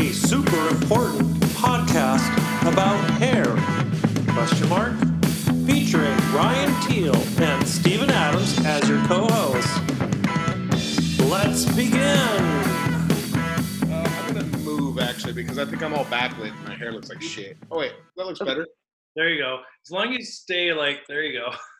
a super important podcast about hair. Question mark? Featuring Ryan Teal and Stephen Adams as your co-hosts. Let's begin. Uh, I'm gonna move actually because I think I'm all backlit my hair looks like shit. Oh wait, that looks better. There you go. As long as you stay like, there you go.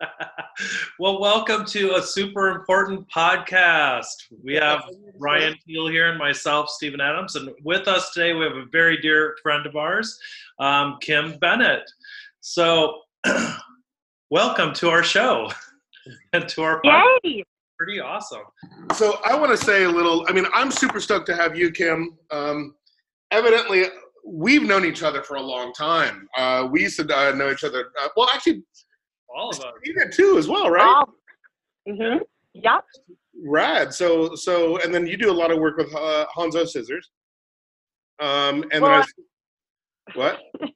well, welcome to a super important podcast. We have Ryan Teal here and myself, Stephen Adams, and with us today we have a very dear friend of ours, um, Kim Bennett. So, welcome to our show and to our podcast. Yay! Pretty awesome. So I want to say a little. I mean, I'm super stoked to have you, Kim. Um, evidently, we've known each other for a long time. Uh, we used to uh, know each other. Uh, well, actually, All of us. you did too, as well, right? Oh. hmm Yep. Rad. So, so, and then you do a lot of work with uh, Hanzo Scissors. Um, and Well, then I, what?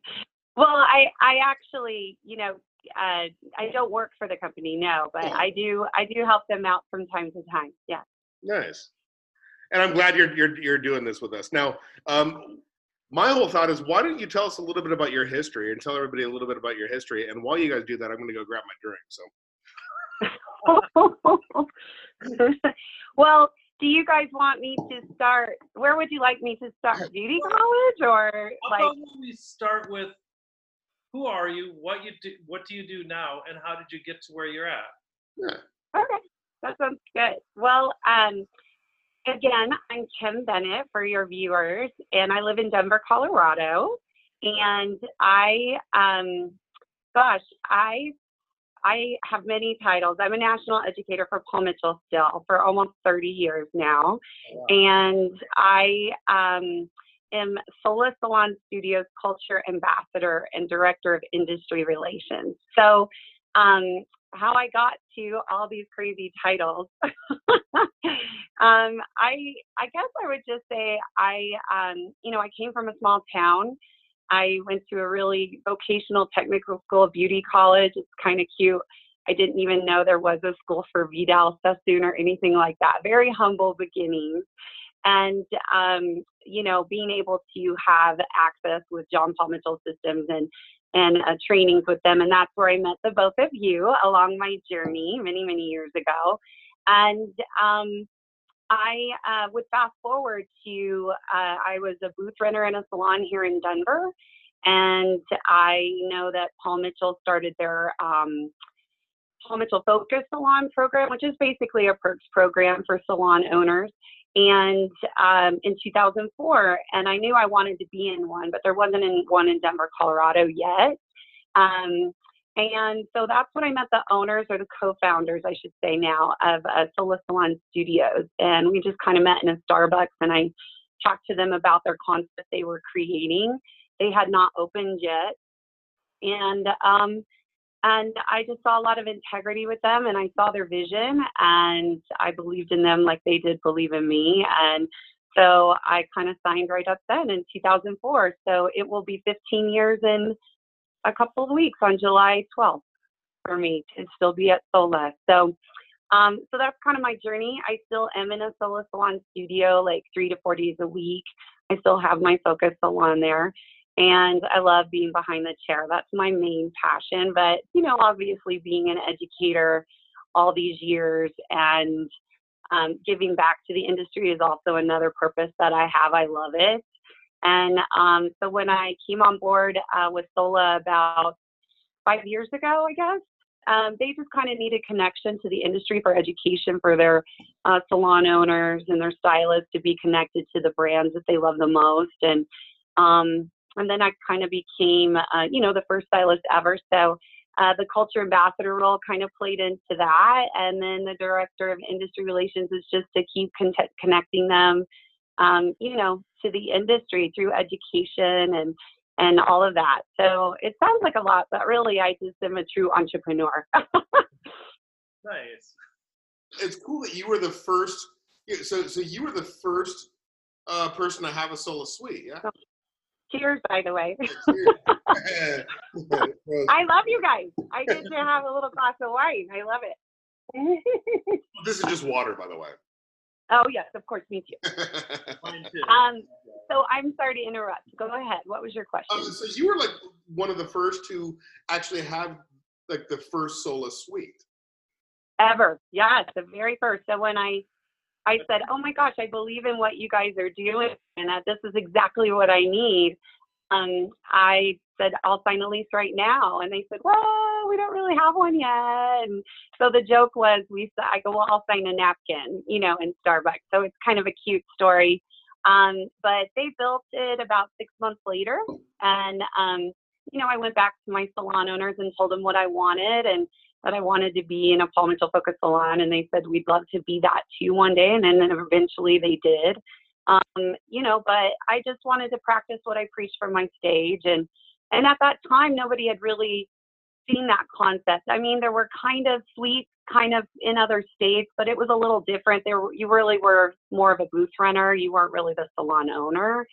Well, I I actually, you know, uh, I don't work for the company, no, but I do I do help them out from time to time. Yeah. Nice. And I'm glad you're you're you're doing this with us. Now, um, my whole thought is, why don't you tell us a little bit about your history and tell everybody a little bit about your history? And while you guys do that, I'm going to go grab my drink. So, well, do you guys want me to start? Where would you like me to start? Beauty college or How like? about we start with who are you, what you do, what do you do now, and how did you get to where you're at? yeah. Okay, that sounds good. Well, um, again, I'm Kim Bennett for your viewers, and I live in Denver, Colorado. And I, um, gosh, I, I have many titles. I'm a national educator for Paul Mitchell still for almost 30 years now, and I um, am Sola Salon Studios Culture Ambassador and Director of Industry Relations. So. Um, how I got to all these crazy titles. um, I I guess I would just say I um, you know I came from a small town. I went to a really vocational technical school, beauty college. It's kind of cute. I didn't even know there was a school for Vidal Sassoon or anything like that. Very humble beginnings. And um, you know, being able to have access with John Paul Mitchell Systems and and uh, trainings with them. And that's where I met the both of you along my journey many, many years ago. And um, I uh, would fast forward to uh, I was a booth renter in a salon here in Denver. And I know that Paul Mitchell started their um, Paul Mitchell Focus Salon program, which is basically a perks program for salon owners and um, in 2004 and i knew i wanted to be in one but there wasn't in one in denver colorado yet. Um, and so that's when i met the owners or the co-founders i should say now of uh, sola salon studios and we just kind of met in a starbucks and i talked to them about their concept they were creating. They had not opened yet. And um, and I just saw a lot of integrity with them and I saw their vision and I believed in them like they did believe in me. And so I kind of signed right up then in 2004 so it will be 15 years in a couple of weeks on July 12th for me to still be at Sola. So um, so that's kind of my journey. I still am in a Sola salon studio like three to four days a week. I still have my focus salon there and I love being behind the chair. That's my main passion. But, you know, obviously being an educator all these years and um, giving back to the industry is also another purpose that I have. I love it. And um, so when I came on board uh, with Sola about five years ago, I guess, um, they just kind of needed connection to the industry for education for their uh, salon owners and their stylists to be connected to the brands that they love the most. And um, and then I kind of became, uh, you know, the first stylist ever. So uh, the culture ambassador role kind of played into that, and then the director of industry relations is just to keep con- connecting them, um, you know, to the industry through education and and all of that. So it sounds like a lot, but really, I just am a true entrepreneur. Nice. It's cool that you were the first. So, so you were the first uh, person to have a Sola suite. Yeah. Cheers, by the way. I I love you guys. I get to have a little glass of wine. I love it. this is just water, by the way. Oh yes, of course, me too. Too. Um, so I'm sorry to interrupt. Go ahead. What was your question? um, so you were like one of the first to actually have like the first Sola suite. Ever. Yes, the very first. So when I I said, "Oh my gosh, I believe in what you guys are doing and that this is exactly what I need." Um, I said, "I'll sign a lease right now." And they said, "Well, we don't really have one yet." And so the joke was we said, I go, "Well, I'll sign a napkin, you know, in Starbucks." So it's kind of a cute story. Um, but they built it about 6 months later and um, you know, I went back to my salon owners and told them what I wanted and that I wanted to be in a Paul Mitchell focus salon, and they said we'd love to be that too one day, and then eventually they did. Um, you know, but I just wanted to practice what I preached from my stage, and and at that time nobody had really seen that concept. I mean, there were kind of suites, kind of in other states, but it was a little different. There, you really were more of a booth renter. You weren't really the salon owner,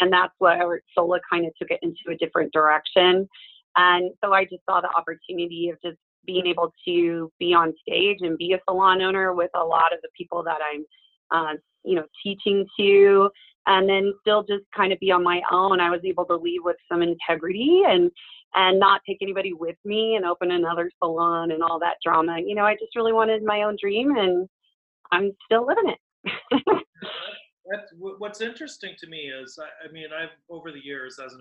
and that's where Sola kind of took it into a different direction. And so I just saw the opportunity of just being able to be on stage and be a salon owner with a lot of the people that I'm, uh, you know, teaching to, and then still just kind of be on my own. I was able to leave with some integrity and and not take anybody with me and open another salon and all that drama. You know, I just really wanted my own dream, and I'm still living it. That's what's interesting to me is, I, I mean, I've over the years as an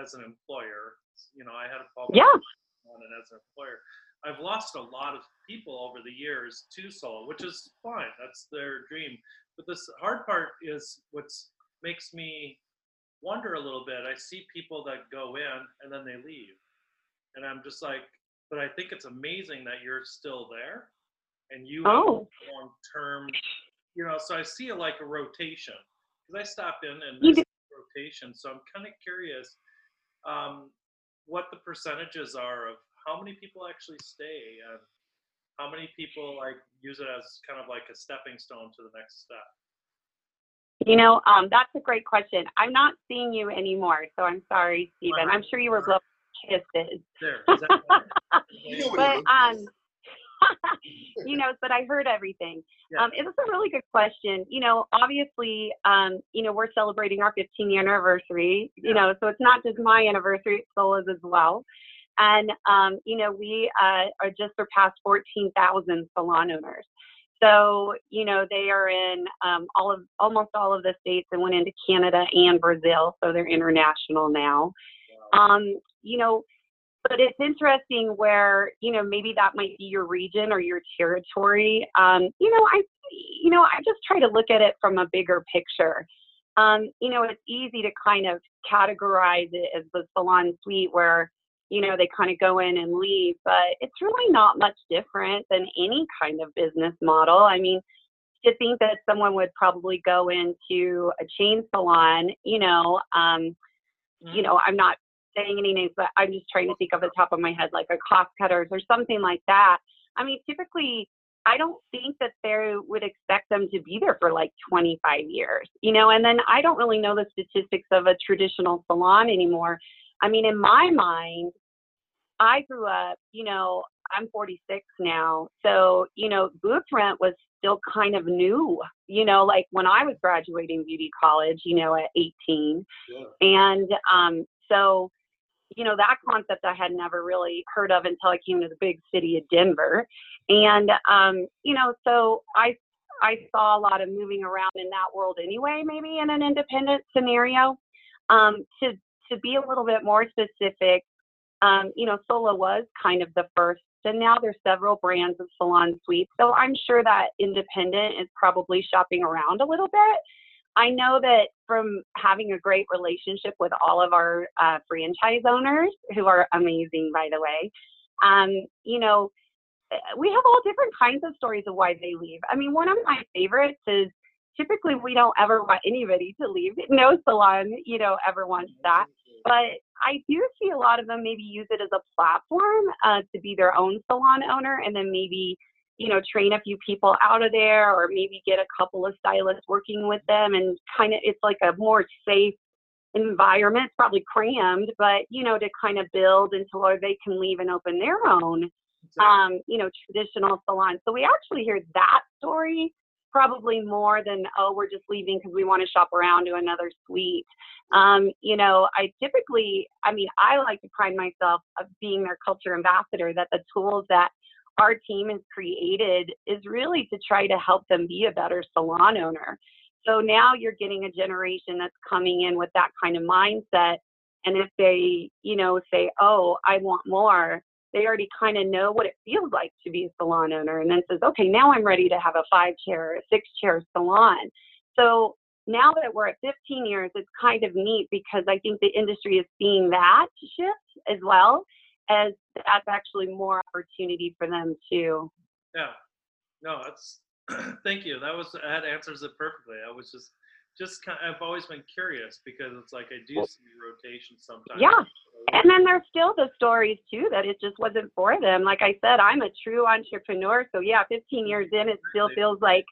as an employer, you know, I had a Paul yeah. on it as an employer. I've lost a lot of people over the years to Sola, which is fine. That's their dream. But this hard part is what makes me wonder a little bit. I see people that go in and then they leave. And I'm just like, but I think it's amazing that you're still there and you have Oh. long term, you know, so I see it like a rotation because I stop in and rotation. So I'm kind of curious um, what the percentages are of how many people actually stay and how many people like use it as kind of like a stepping stone to the next step. You know, um, that's a great question. I'm not seeing you anymore, so I'm sorry, Stephen. I'm sure you were blowing kisses. There. Is that better? You know but um, you know, but I heard everything. Yeah. Um, it was a really good question. You know, obviously, um, you know, we're celebrating our 15 year anniversary. You know, so it's not just my anniversary; it's Sola's as well. And um, you know, we uh, are just surpassed 14,000 salon owners. So you know, they are in um, all of almost all of the states and went into Canada and Brazil. So they're international now. Um, you know, but it's interesting where you know maybe that might be your region or your territory um, you know i you know i just try to look at it from a bigger picture um, you know it's easy to kind of categorize it as the salon suite where you know they kind of go in and leave but it's really not much different than any kind of business model i mean to think that someone would probably go into a chain salon you know um, you know i'm not saying any names, but I'm just trying to think of the top of my head, like a cost cutters or something like that. I mean, typically, I don't think that they would expect them to be there for like 25 years, you know, and then I don't really know the statistics of a traditional salon anymore. I mean, in my mind, I grew up, you know, I'm 46 now. So, you know, booth rent was still kind of new, you know, like when I was graduating beauty college, you know, at 18. Yeah. And um, so, you know, that concept I had never really heard of until I came to the big city of Denver. And, um, you know, so I, I saw a lot of moving around in that world anyway, maybe in an independent scenario. Um, to, to be a little bit more specific, um, you know, Sola was kind of the first, and now there's several brands of salon suites. So I'm sure that independent is probably shopping around a little bit. I know that from having a great relationship with all of our uh, franchise owners, who are amazing, by the way, um, you know, eh, we have all different kinds of stories of why they leave. I mean, one of my favorites is typically we don't ever want anybody to leave. No salon, you know, ever wants that. But I do see a lot of them maybe use it as a platform uh, to be their own salon owner and then maybe you know, train a few people out of there or maybe get a couple of stylists working with them and kind of it's like a more safe environment. It's probably crammed, but you know, to kind of build until they can leave and open their own um, you know, traditional salon. So we actually hear that story probably more than oh we're just leaving because we want to shop around to another suite um, you know i typically i mean i like to pride myself of being their culture ambassador that the tools that our team has created is really to try to help them be a better salon owner so now you're getting a generation that's coming in with that kind of mindset and if they you know say oh i want more they already kind of know what it feels like to be a salon owner and then says, okay, now I'm ready to have a five chair, a six chair salon. So now that we're at 15 years, it's kind of neat because I think the industry is seeing that shift as well as that's actually more opportunity for them too. Yeah. No, that's thank you. That was that answers it perfectly. I was just just kind of, I've always been curious because it's like I do see rotation sometimes. Yeah. And then there's still the stories too that it just wasn't for them. Like I said, I'm a true entrepreneur. So yeah, 15 years in, it still feels like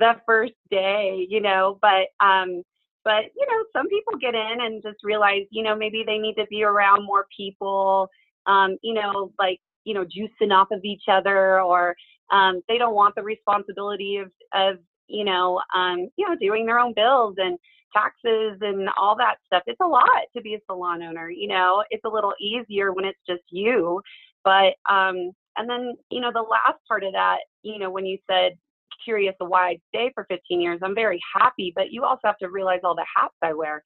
the first day, you know, but, um, but you know, some people get in and just realize, you know, maybe they need to be around more people, um, you know, like, you know, juicing off of each other or, um, they don't want the responsibility of, of, you know, um, you know, doing their own bills and, taxes and all that stuff. It's a lot to be a salon owner, you know. It's a little easier when it's just you. But um and then, you know, the last part of that, you know, when you said curious why I stay for 15 years, I'm very happy, but you also have to realize all the hats I wear.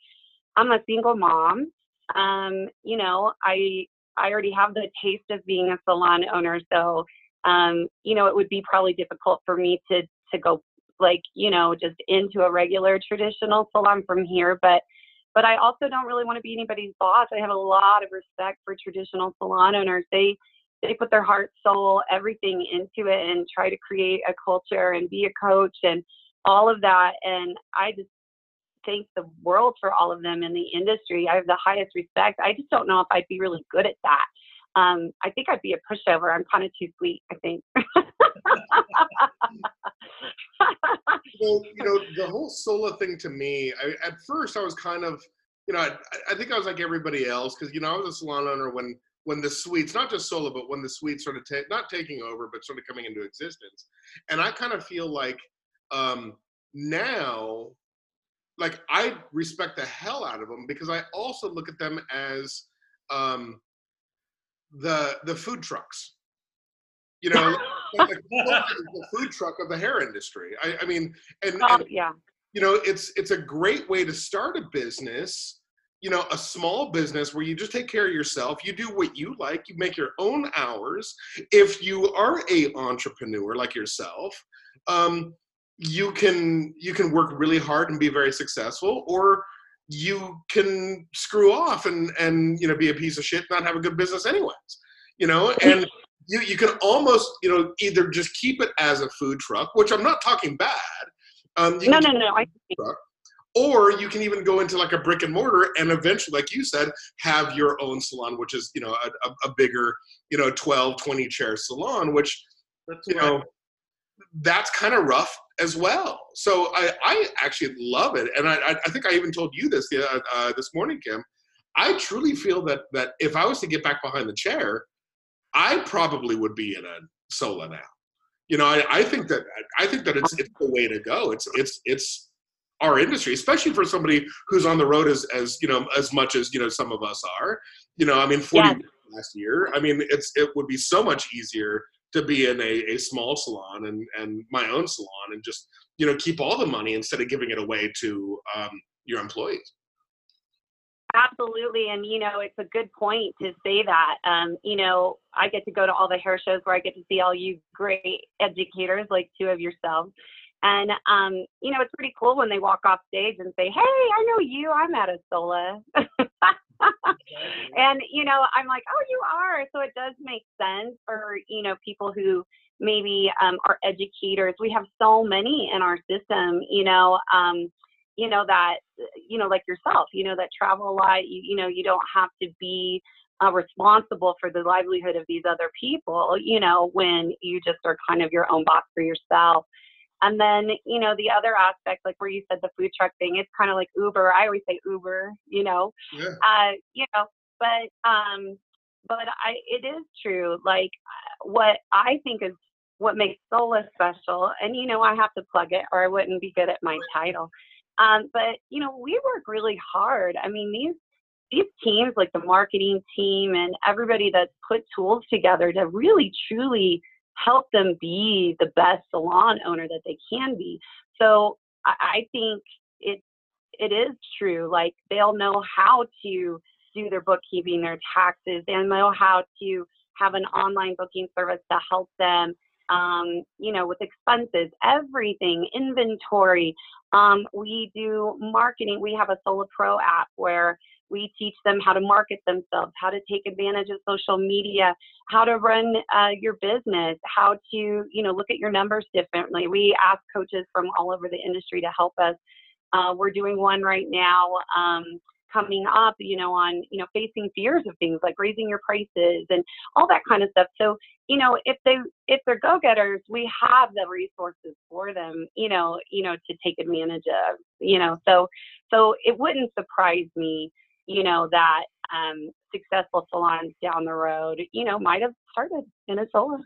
I'm a single mom. Um, you know, I I already have the taste of being a salon owner, so um, you know, it would be probably difficult for me to to go like you know just into a regular traditional salon from here but but i also don't really want to be anybody's boss i have a lot of respect for traditional salon owners they they put their heart soul everything into it and try to create a culture and be a coach and all of that and i just thank the world for all of them in the industry i have the highest respect i just don't know if i'd be really good at that um, I think I'd be a pushover. I'm kind of too sweet, I think. well, you know, the whole Sola thing to me, I, at first I was kind of, you know, I, I think I was like everybody else because, you know, I was a salon owner when when the suites, not just Sola, but when the suites sort of ta- not taking over, but sort of coming into existence. And I kind of feel like um, now, like I respect the hell out of them because I also look at them as um, the the food trucks. You know, the, the, food truck of the hair industry. I, I mean, and, oh, and yeah, you know, it's it's a great way to start a business. You know, a small business where you just take care of yourself. You do what you like. You make your own hours. If you are a entrepreneur like yourself, um, you can you can work really hard and be very successful, or you can screw off and and you know be a piece of shit, not have a good business anyways. You know, and you you can almost you know either just keep it as a food truck, which I'm not talking bad. Um, no, no, no. I truck, or you can even go into like a brick and mortar and eventually like you said have your own salon which is you know a, a, a bigger you know 12 20 chair salon which that's you right. know that's kind of rough as well. So I, I actually love it, and I, I think I even told you this uh, uh, this morning, Kim. I truly feel that that if I was to get back behind the chair, I probably would be in a Sola now. You know, I, I think that I think that it's it's the way to go. It's it's it's our industry, especially for somebody who's on the road as as you know as much as you know some of us are. You know, I mean, forty yeah. last year. I mean, it's it would be so much easier to be in a, a small salon and, and my own salon and just you know keep all the money instead of giving it away to um, your employees absolutely and you know it's a good point to say that um, you know i get to go to all the hair shows where i get to see all you great educators like two of yourselves and um, you know it's pretty cool when they walk off stage and say hey i know you. I'm at a sola and you know i'm like oh you are. So it does make sense for you know people who maybe um, are educators. We have so many in our system you know um, you know that you know like yourself you know that travel a lot. You, you know you don't have to be uh, responsible for the livelihood of these other people you know when you just are kind of your own boss for yourself and then, you know, the other aspect, like where you said the food truck thing, it's kind of like Uber. I always say Uber, you know, yeah. uh, you know, but, um, but I, it is true. Like what I think is what makes Sola special, and you know, I have to plug it or I wouldn't be good at my title. Um, but you know, we work really hard. I mean, these these teams, like the marketing team and everybody that's put tools together to really truly help them be the best salon owner that they can be. So I, think it it is true. Like they'll know how to do their bookkeeping, their taxes, they know how to have an online booking service to help them um, you know, with expenses, everything, inventory. Um, we do marketing. We have a Sola Pro app where we teach them how to market themselves, how to take advantage of social media, how to run uh, your business, how to, you know, look at your numbers differently. We ask coaches from all over the industry to help us. Uh, we're doing one right now. Um, coming up, you know, on, you know, facing fears of things like raising your prices and all that kind of stuff. So, you know, if they if they're go-getters, we have the resources for them, you know, you know, to take advantage of, you know. So so it wouldn't surprise me, you know, that um successful salons down the road, you know, might have started in a Sola.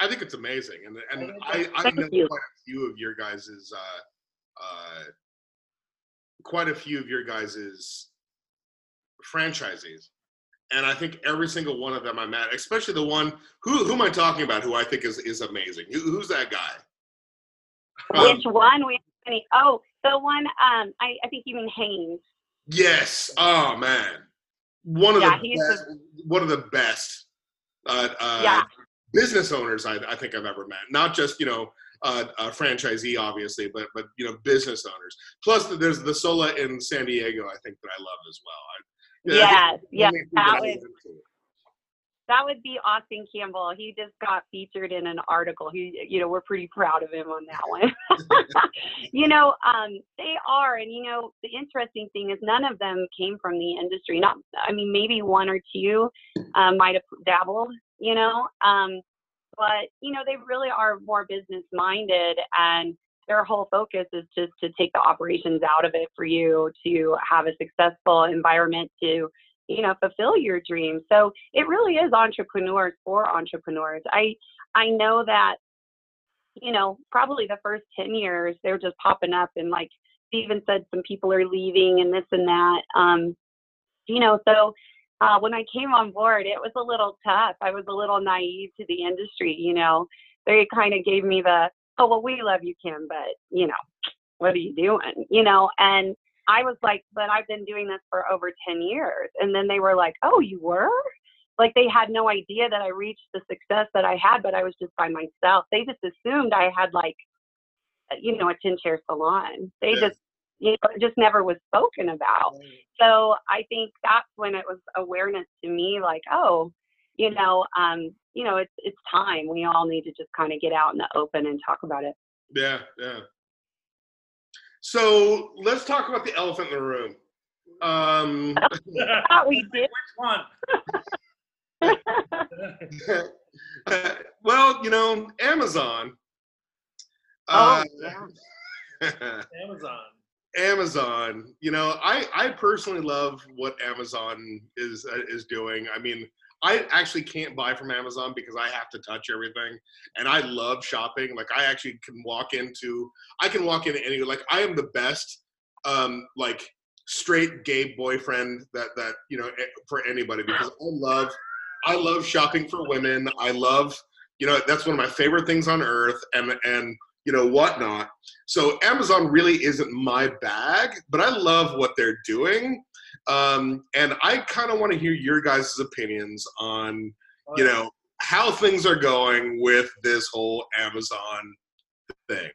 I think it's amazing, and and I, I know you. quite a few of your guys's uh, uh, quite a few of your guys's franchisees, and I think every single one of them I met, especially the one who who am I talking about? Who I think is is amazing. Who, who's that guy? Um, Which one? We any, oh, the one um I, I think you mean Haynes. Yes. Oh man, one of Yeah, the best, one of the best uh, uh, Yeah. business owners I, I think I've ever met. Not just you know uh, a franchisee, obviously, but but you know business owners. Plus, there's the Sola in San Diego. I think that I love as well. I, yeah, I think Yes, it's yes, that of the would things I love. That would be Austin Campbell. He just got featured in an article. He, you know, we're pretty proud of him on that one. you know, um, they are, and you know, the interesting thing is none of them came from the industry. Not, I mean, maybe one or two um, might have dabbled, you know, um, but you know, they really are more business minded, and their whole focus is just to take the operations out of it for you to have a successful environment to you know fulfill your dreams. So it really is entrepreneurs for entrepreneurs. I i know that you know probably the first 10 years they're just popping up and like steven said some people are leaving and this and that um you know so uh, when i came on board it was a little tough. I was a little naive to the industry you know. They kind of gave me the oh well we love you kim but you know what are you doing? You know and I was like, but I've been doing this for over 10 years. And then they were like, oh, you were? Like they had no idea that I reached the success that I had, but I was just by myself. They just assumed I had like, you know, a 10 chair salon. They Yeah. just, you know, it just never was spoken about. So I think that's when it was awareness to me, like, oh, you know, um, you know, it's it's time. We all need to just kind of get out in the open and talk about it. Yeah, yeah. So let's talk about the elephant in the room. Um, Thought we did. Which one? well, you know, Amazon. oh, Uh, yeah. Amazon. Amazon. You know, I I personally love what Amazon is uh, is doing. I mean, I actually can't buy from Amazon because I have to touch everything, and I love shopping. Like I actually can walk into I can walk into any like I am the best um like straight gay boyfriend that that you know for anybody because I love I love shopping for women. I love you know that's one of my favorite things on earth and and you know whatnot. So Amazon really isn't my bag, but I love what they're doing. Um, and I kind of want to hear your guys' opinions on, you know, how things are going with this whole Amazon thing.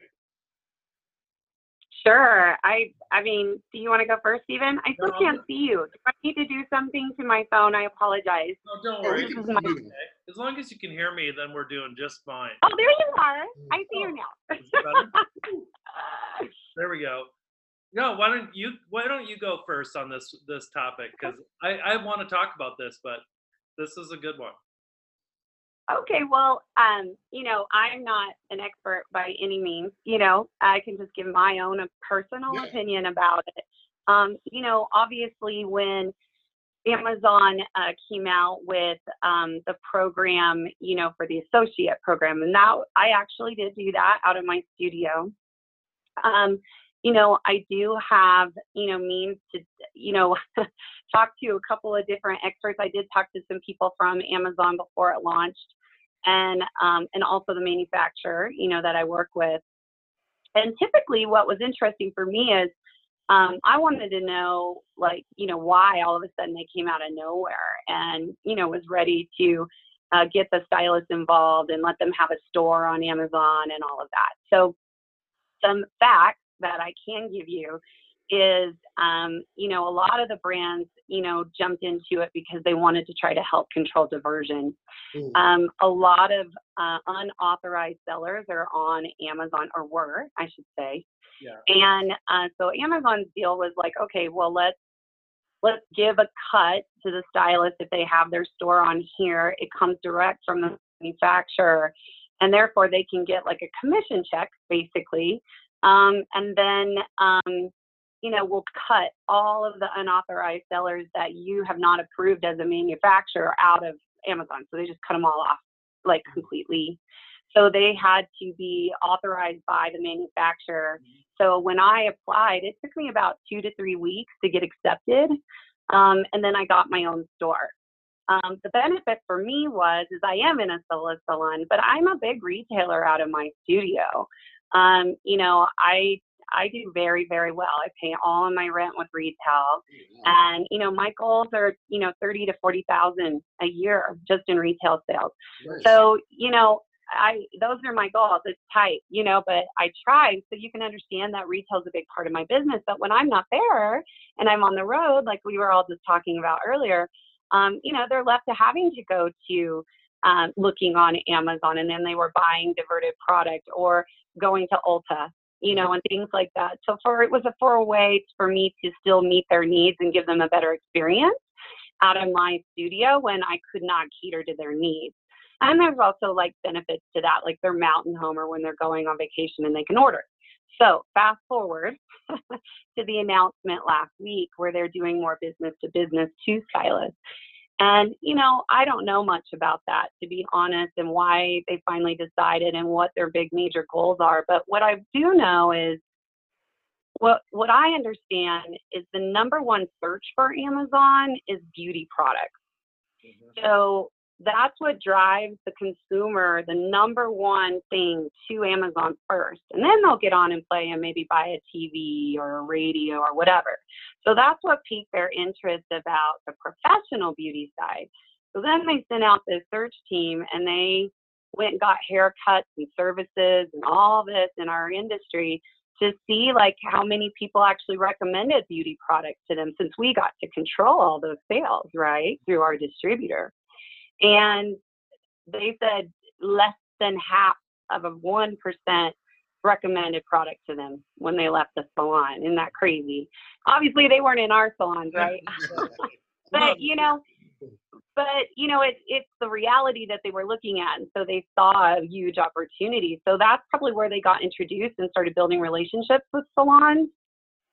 Sure. I I mean, do you want to go first, Stephen? I still No. can't see you. Do I need to do something to my phone? I apologize. No, don't Oh, worry. This is my- Okay. As long as you can hear me, then we're doing just fine. Oh, there you are. I see you now. Is it better? There we go. No, why don't you why don't you go first on this this topic? Because I, I want to talk about this, but this is a good one. Okay, well, um, you know, I'm not an expert by any means. You know, I can just give my own uh, personal Yeah. opinion about it. Um, you know, obviously, when Amazon uh, came out with um, the program, you know, for the associate program, and that I actually did do that out of my studio. Um, you know, I do have, you know, means to, you know, talk to a couple of different experts. I did talk to some people from Amazon before it launched, and um, and also the manufacturer, you know, that I work with. And typically, what was interesting for me is um, I wanted to know, like, you know, why all of a sudden they came out of nowhere and, you know, was ready to uh, get the stylists involved and let them have a store on Amazon and all of that. So, some facts that I can give you is, um, you know, a lot of the brands, you know, jumped into it because they wanted to try to help control diversion. Mm. Um, a lot of uh, unauthorized sellers are on Amazon, or were, I should say. Yeah. And uh, so Amazon's deal was like, okay, well, let's let's give a cut to the stylist if they have their store on here. It comes direct from the manufacturer, and therefore they can get like a commission check, basically. Um, and then um, you know, we'll cut all of the unauthorized sellers that you have not approved as a manufacturer out of Amazon. So they just cut them all off, like mm-hmm. completely. So they had to be authorized by the manufacturer. Mm-hmm. So when I applied, it took me about two to three weeks to get accepted. Um, and then I got my own store. Um, the benefit for me was is I am in a Sola salon, but I'm a big retailer out of my studio. Um, you know, I I do very very well. I pay all of my rent with retail, and you know my goals are you know thirty to forty thousand a year just in retail sales. Nice. So you know I those are my goals. It's tight, you know, but I try so you can understand that retail is a big part of my business. But when I'm not there and I'm on the road, like we were all just talking about earlier, um, you know, they're left to having to go to um, looking on Amazon and then they were buying diverted product or going to Ulta, you mm-hmm. know, and things like that. So for it was a for a way for me to still meet their needs and give them a better experience out of my studio when I could not cater to their needs. And there's also like benefits to that, like their mountain home or when they're going on vacation and they can order. So fast forward to the announcement last week where they're doing more business to business to stylists. And, you know, I don't know much about that, to be honest, and why they finally decided and what their big major goals are. But what I do know is what, what I understand is the number one search for Amazon is beauty products. Mm-hmm. So that's what drives the consumer the number one thing to Amazon first. And then they'll get on and play and maybe buy a TV or a radio or whatever. So that's what piqued their interest about the professional beauty side. So then they sent out this search team and they went and got haircuts and services and all this in our industry to see like how many people actually recommended beauty products to them since we got to control all those sales right through our distributor and they said less than half of a 1% recommended product to them when they left the salon. Isn't that crazy? Obviously, they weren't in our salons, right? but, you know, but you know it's it's the reality that they were looking at and so they saw a huge opportunity so that's probably where they got introduced and started building relationships with salons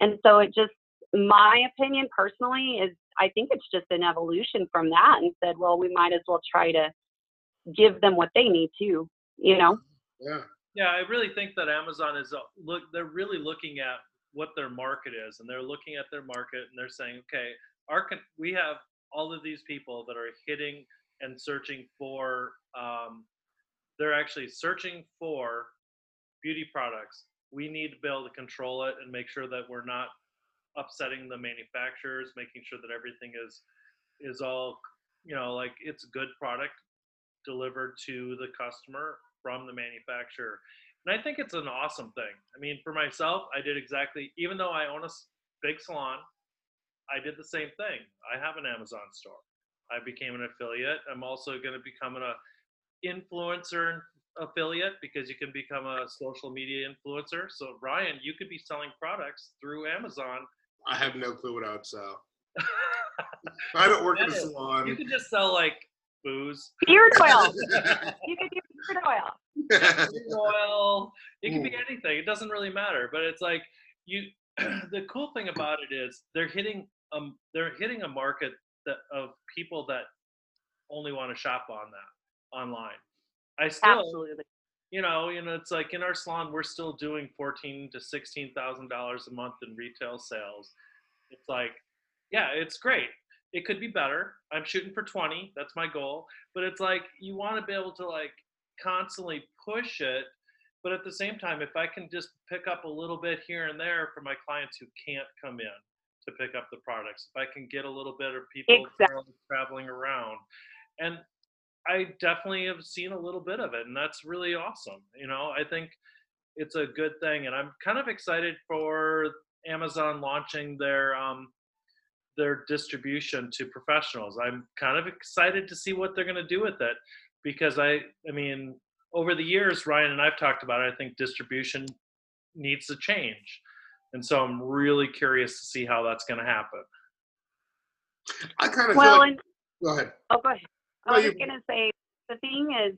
and so it just my opinion personally is I think it's just an evolution from that and said, well, we might as well try to give them what they need too, you know? Yeah. Yeah, I really think that Amazon is uh, look. They're really looking at what their market is, and they're looking at their market, and they're saying, okay, our we have all of these people that are hitting and searching for. Um, they're actually searching for beauty products. We need to be able to control it and make sure that we're not upsetting the manufacturers, making sure that everything is is all you know like it's good product delivered to the customer from the manufacturer. And I think it's an awesome thing. I mean, for myself, I did exactly even though I own a big salon, I did the same thing. I have an Amazon store. I became an affiliate. I'm also going to become an uh, influencer affiliate because you can become a social media influencer. So, Ryan, you could be selling products through Amazon I have no clue what I would sell. I don't work in a salon. You could just sell like booze. Beard oil. you could do beard oil. beard oil. It could be anything. It doesn't really matter. But it's like you. the cool thing about it is they're hitting um they're hitting a market that of people that only want to shop on that online. I still, Absolutely. You know, you know, it's like in our salon, we're still doing fourteen to sixteen thousand dollars a month in retail sales. It's like, yeah, it's great. It could be better. I'm shooting for twenty. That's my goal. But it's like you want to be able to like constantly push it. But at the same time, if I can just pick up a little bit here and there for my clients who can't come in to pick up the products, if I can get a little bit of people Exactly. traveling around, and I definitely have seen a little bit of it, and that's really awesome. You know, I think it's a good thing, and I'm kind of excited for Amazon launching their um, their distribution to professionals. I'm kind of excited to see what they're going to do with it because I, I mean, over the years, Ryan and I've talked about it. I think distribution needs to change, and so I'm really curious to see how that's going to happen. I kind of Well, feel like. and Go ahead. oh, go ahead. I was you- gonna say the thing is,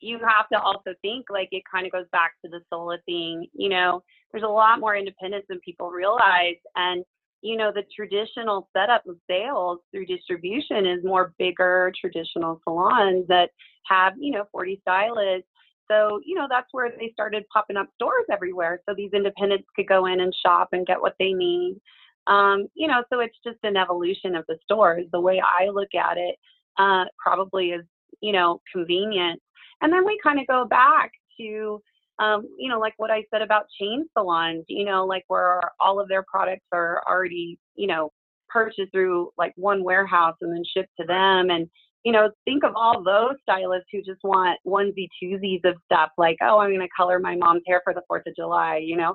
you have to also think like it kind of goes back to the Sola thing. You know, there's a lot more independence than people realize, and you know the traditional setup of sales through distribution is more bigger traditional salons that have you know 40 stylists. So you know that's where they started popping up stores everywhere, so these independents could go in and shop and get what they need. Um, you know, so it's just an evolution of the stores. The way I look at it uh, probably is, you know, convenient. And then we kind of go back to, um, you know, like what I said about chain salons, you know, like where all of their products are already, you know, purchased through like one warehouse and then shipped to them. And, you know, think of all those stylists who just want onesie twosies of stuff like, oh, I'm going to color my mom's hair for the 4th of July, you know.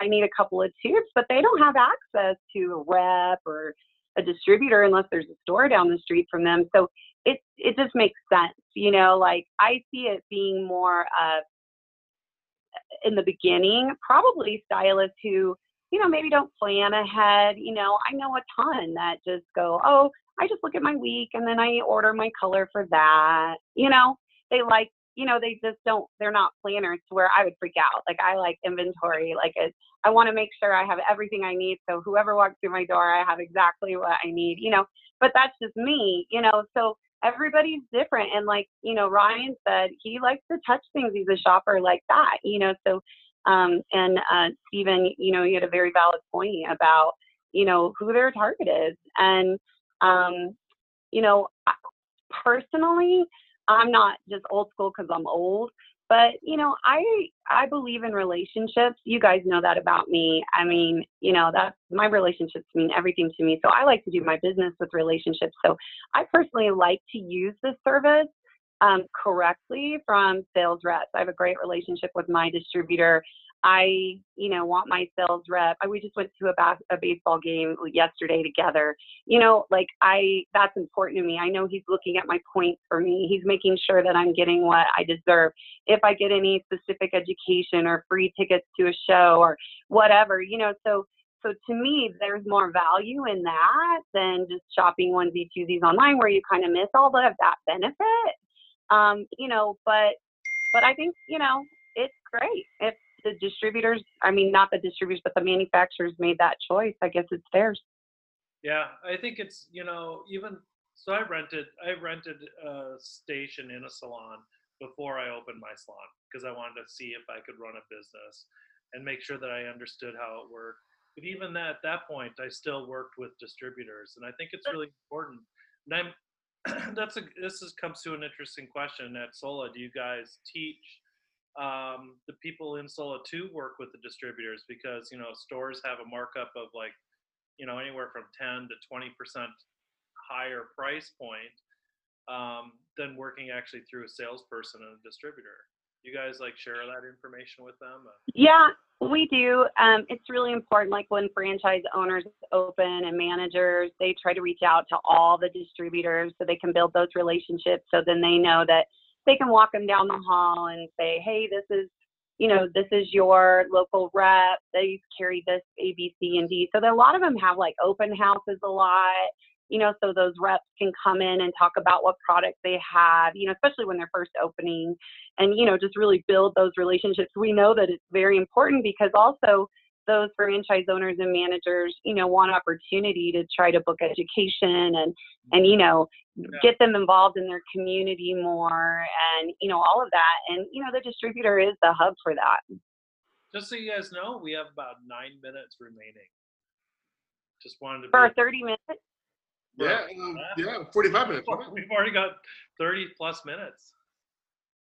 I need a couple of tubes, but they don't have access to a rep or a distributor unless there's a store down the street from them. So it it just makes sense, you know. Like I see it being more of in the beginning, probably stylists who you know maybe don't plan ahead. You know, I know a ton that just go, oh, I just look at my week and then I order my color for that. You know, they like you know they just don't they're not planners to where i would freak out. Like i like inventory like it, i want to make sure i have everything i need so whoever walks through my door i have exactly what i need you know? But that's just me you know? So everybody's different and like you know ryan said he likes to touch things he's a shopper like that you know? So um and uh stephen you know you had a very valid point about you know who their target is and um you know personally I'm not just old school because I'm old, but you know, I I believe in relationships. You guys know that about me. I mean, you know, that my relationships mean everything to me. So I like to do my business with relationships. So I personally like to use this service um, correctly from sales reps. I have a great relationship with my distributor. I, you know, want my sales rep. I, we just went to a, bas- a baseball game yesterday together. You know, like I, that's important to me. I know he's looking at my points for me. He's making sure that I'm getting what I deserve. If I get any specific education or free tickets to a show or whatever, you know, so so to me, there's more value in that than just shopping onesie twosies online, where you kind of miss all of that benefit. Um, you know, but but I think you know it's great if the distributors, I mean, not the distributors, but the manufacturers made that choice. I guess it's theirs. Yeah, I think it's you know even so. I rented I rented a station in a salon before I opened my salon because I wanted to see if I could run a business and make sure that I understood how it worked. But even at that point, I still worked with distributors, and I think it's really important. And I'm that's a this is comes to an interesting question at Sola. Do you guys teach um, the people in Sola to work with the distributors because you know stores have a markup of like you know anywhere from 10 to 20 percent higher price point um, than working actually through a salesperson and a distributor. You guys like share that information with them? Yeah, we do. Um, it's really important. Like when franchise owners open and managers, they try to reach out to all the distributors so they can build those relationships. So then they know that they can walk them down the hall and say, "Hey, this is, you know, this is your local rep. They carry this A, B, C, and D." So a lot of them have like open houses a lot. You know, so those reps can come in and talk about what products they have. You know, especially when they're first opening and you know just really build those relationships we know that it's very important because also those franchise owners and managers, you know, want opportunity to try to book education and and you know Yeah. get them involved in their community more and you know all of that. And you know, the distributor is the hub for that. Just so you guys know, we have about nine minutes remaining. Just wanted to. For be- 30 minutes, yeah, um, yeah, 45 minutes. wasn't? We've already got 30 plus minutes.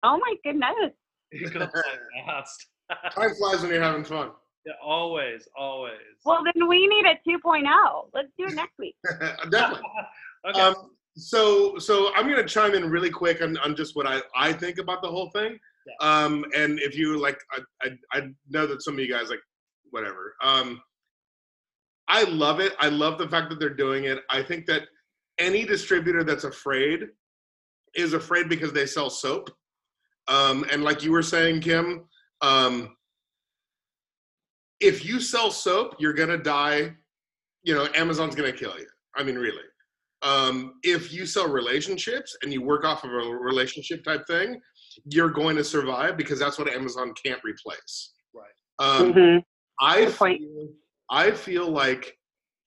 oh my goodness. It goes so fast. Time flies when you're having fun. Yeah, always, always. Well, then we need a 2.0. Let's do it next week. Definitely. okay. Um, so, so I'm going to chime in really quick on, on just what I, I think about the whole thing. Yeah. Um, and if you like, I, I, I know that some of you guys like, whatever. Um, I love it. I love the fact that they're doing it. I think that any distributor that's afraid is afraid because they sell soap. Um, and like you were saying, Kim, um, if you sell soap, you're gonna die. You know, Amazon's gonna kill you. I mean, really. Um, if you sell relationships and you work off of a relationship type thing, you're going to survive because that's what Amazon can't replace. Right. Um, Mhm. I feel, I feel like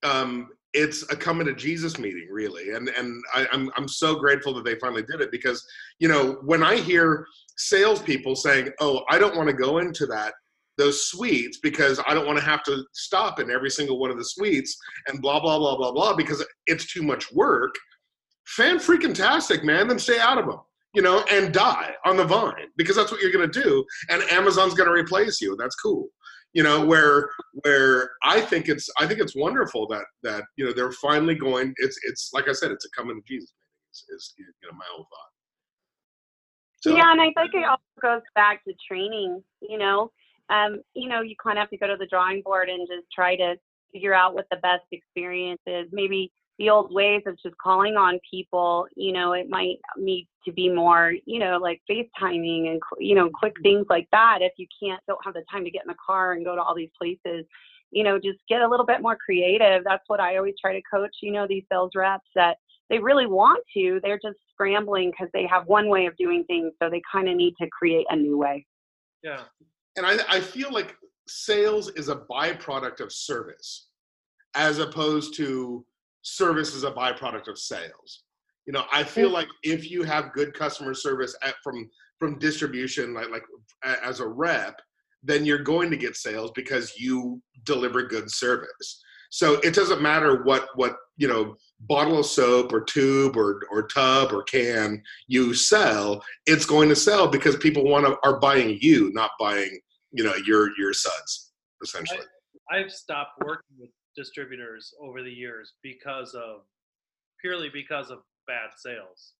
um, it's a coming to Jesus meeting, really, and and I, I'm I'm so grateful that they finally did it because you know when I hear salespeople saying, "Oh, I don't want to go into that." Those suites because I don't want to have to stop in every single one of the suites and blah blah blah blah blah because it's too much work. Fan freaking tastic, man. Then stay out of them, you know, and die on the vine because that's what you're gonna do. And Amazon's gonna replace you. That's cool you know where where i think it's i think it's wonderful that that you know they're finally going it's it's like i said it's a coming to jesus is, is you know my whole thought so Yeah, and I think it also goes back to training. You know, um, you know, you kind of have to go to the drawing board and just try to figure out what the best experience is. Maybe the old ways of just calling on people. You know, it might need to be more, you know, like FaceTiming and you know, quick things like that. If you can't, don't have the time to get in the car and go to all these places. You know, just get a little bit more creative. That's what I always try to coach. You know, these sales reps that they really want to. They're just scrambling because they have one way of doing things, so they kind of need to create a new way. yeah. And I, I feel like sales is a byproduct of service as opposed to service is a byproduct of sales. You know i feel mm. like if you have good customer service at, from from distribution like like as a rep then you're going to get sales because you deliver good service. So it doesn't matter what what you know bottle of soap or tube or or tub or can you sell it's going to sell because people want to are buying you not buying you know your your suds essentially I've stopped working with distributors over the years because of purely because of bad sales,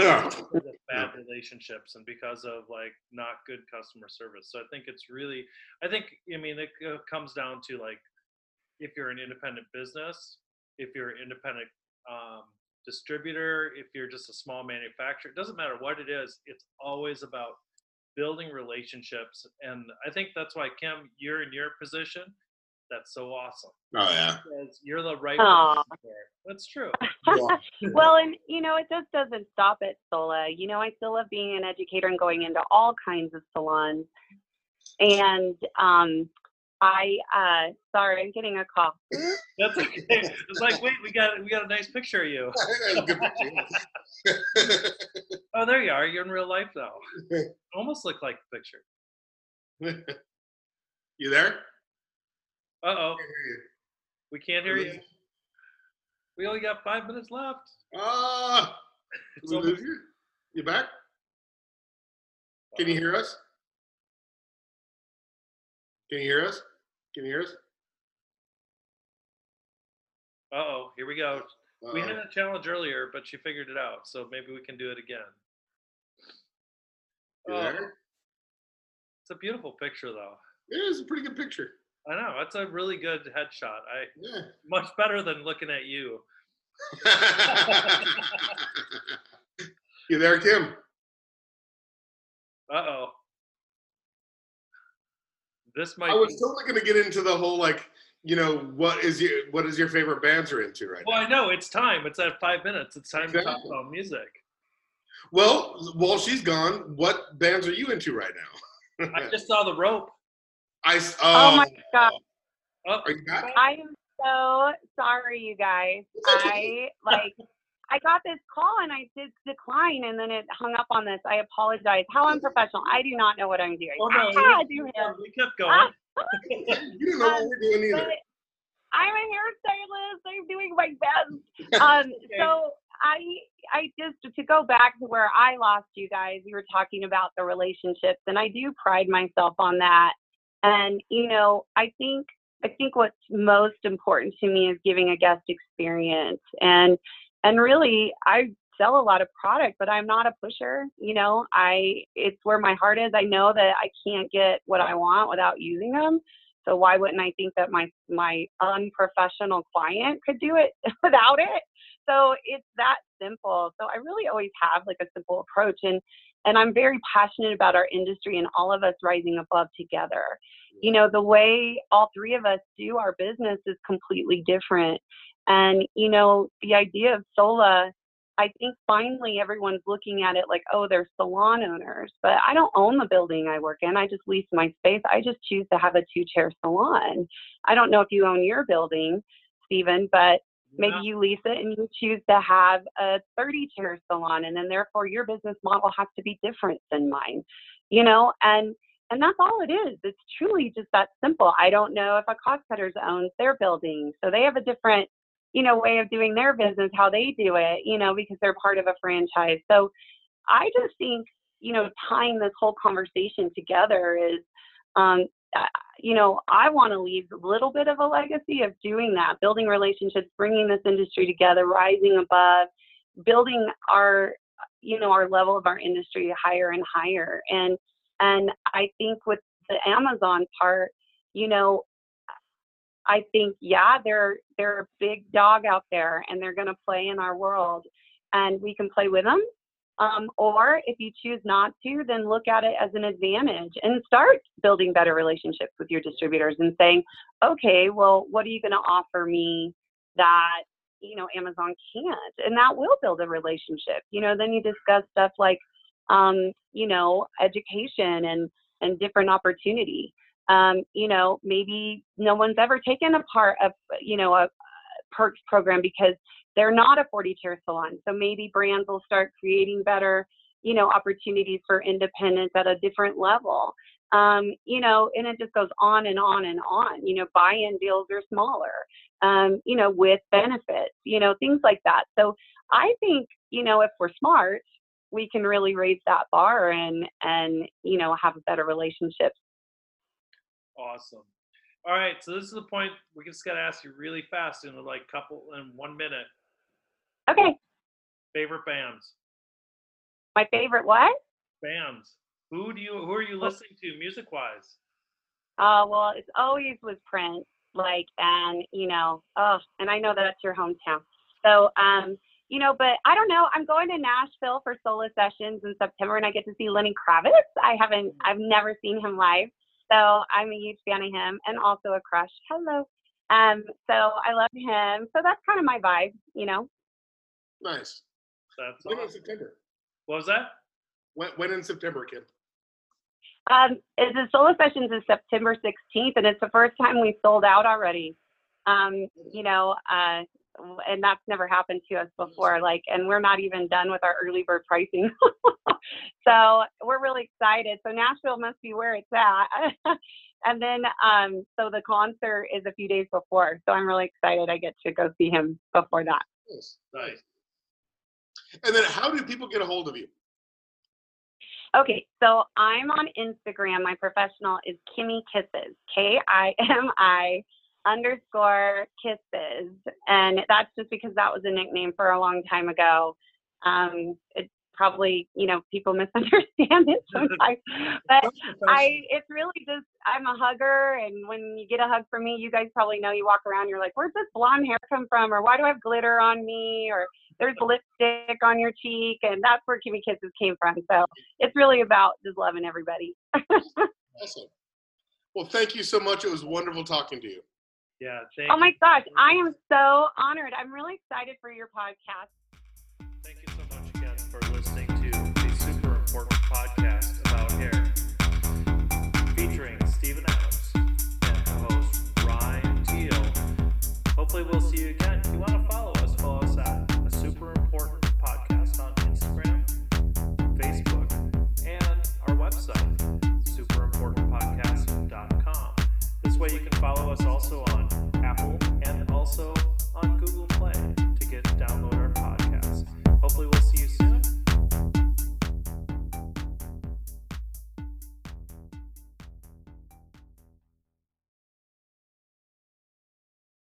yeah of bad relationships, and because of like not good customer service. So I think it's really, I think, I mean, it comes down to like if you're an independent business, if you're an independent um, distributor, if you're just a small manufacturer, it doesn't matter what it is. It's always about building relationships, and I think that's why Kim, you're in your position. That's so awesome oh yeah because you're the right Aw. person for it. That's true. Yeah. well, and you know, it just doesn't stop at Sola. You know, I still love being an educator and going into all kinds of salons. And um, I, uh, sorry, I'm getting a call. That's okay. It's like, wait, we got we got a nice picture of you. That's a good picture. Oh, there you are. You're in real life now. Almost look like the picture. you there Uh oh, I can hear you. we can't hear you. We only got five minutes left. Ah, It's did we almost, lose you? You back? Can you hear us? Can you hear us? Can you hear us? Uh oh, here we go. We had Uh, a challenge earlier, but she figured it out. So maybe we can do it again. there? it's a beautiful picture, though. It is a pretty good picture. I know it's a really good headshot. I Yeah. much better than looking at you. you there, Kim? Uh oh. This might. I was be, totally going to get into the whole like, you know, what is your what is your favorite bands are into right well, now? Well, I know it's time. It's at five minutes. It's time to talk about music. Well, while she's gone, what bands are you into right now? I just saw the rope. I. Oh um, my God. Oh, Are you back? I am so sorry, you guys. Okay. I like I got this call and I did decline and then it hung up on this. I apologize. How unprofessional. I do not know what I'm doing. oh no, Ah, we, do we, we kept going. You didn't know what we're doing either. I'm a hairstylist. I'm doing my best. Um, so I I just to go back to where I lost you guys. You were talking about the relationships, and I do pride myself on that. And you know, I think I think what's most important to me is giving a guest experience, and and really I sell a lot of product, but I'm not a pusher. You know, I it's where my heart is. I know that I can't get what I want without using them. So why wouldn't I think that my my unprofessional client could do it without it? So it's that simple. So I really always have like a simple approach and and I'm very passionate about our industry and all of us rising above together. You know, the way all three of us do our business is completely different. And you know, the idea of Sola I think finally everyone's looking at it like, oh, they're salon owners, but I don't own the building I work in. I just lease my space. I just choose to have a two chair salon. I don't know if you own your building, Stephen, but maybe you lease it and you choose to have a 30 chair salon and then therefore your business model has to be different than mine you know and and that's all it is it's truly just that simple i don't know if a Cost Cutters owns their building so they have a different you know way of doing their business how they do it you know because they're part of a franchise. So i just think you know tying this whole conversation together is um you know i want to leave a little bit of a legacy of doing that building relationships bringing this industry together rising above building our you know our level of our industry higher and higher. And and i think with the Amazon part you know I think, yeah, they're they're a big dog out there, and they're going to play in our world, and we can play with them. Um, or if you choose not to, then look at it as an advantage and start building better relationships with your distributors and saying, okay, well, what are you going to offer me that you know Amazon can't, and that will build a relationship. You know, then you discuss stuff like, um, you know, education and and different opportunity um, you know, maybe no one's ever taken a part of, you know, a, perks program because they're not a 40 chair salon. So maybe brands will start creating better, you know, opportunities for independence at a different level. Um, you know, and it just goes on and on and on. You know, buy-in deals are smaller, um, you know, with benefits, you know, things like that. So I think, you know, if we're smart, we can really raise that bar and and you know have a better relationship Awesome. All right, so this is the point we just got to ask you really fast in like couple in one minute. Okay, Favorite bands? my favorite what? Bands. Who do you? Who are you listening to music wise? Uh, well, it's always with Prince, like, and you know, oh, and I know that's your hometown. So, um, you know, but I don't know. I'm going to Nashville for Sola Sessions in September, and I get to see Lenny Kravitz. I haven't, I've never seen him live, so I'm a huge fan of him, and also a crush. Hello. Um, so I love him. So that's kind of my vibe, you know. Nice. That's When in awesome. September? What was that? When, when in September, Kim? Um, is the Sola Sessions is September 16th, and it's the first time we sold out already. Um, you know, uh, and that's never happened to us before. Like, and we're not even done with our early bird pricing. so we're really excited. So Nashville must be where it's at. and then, um, so the concert is a few days before. So I'm really excited. I get to go see him before that. Nice. Nice. And then how do people get a hold of you? Okay, so I'm on Instagram. My professional is Kimmy Kisses, K I M I underscore kisses. And that's just because that was a nickname for a long time ago. Um, it probably, you know, people misunderstand it sometimes. but I, it's really just, I'm a hugger. And when you get a hug from me, you guys probably know you walk around, you're like, where's this blonde hair come from? Or why do I have glitter on me? Or there's lipstick on your cheek. And that's where Kimmy Kisses came from. So it's really about just loving everybody. Awesome. Well, thank you so much. It was wonderful talking to you. Yeah. oh my gosh, I am so honored. I'm really excited for your podcast. Thank you so much again for listening to the super important podcast about hair, featuring Stephen Adams and host Ryan Teal. Hopefully, we'll see you again. If you want to follow. way, you can follow us also on Apple and also on Google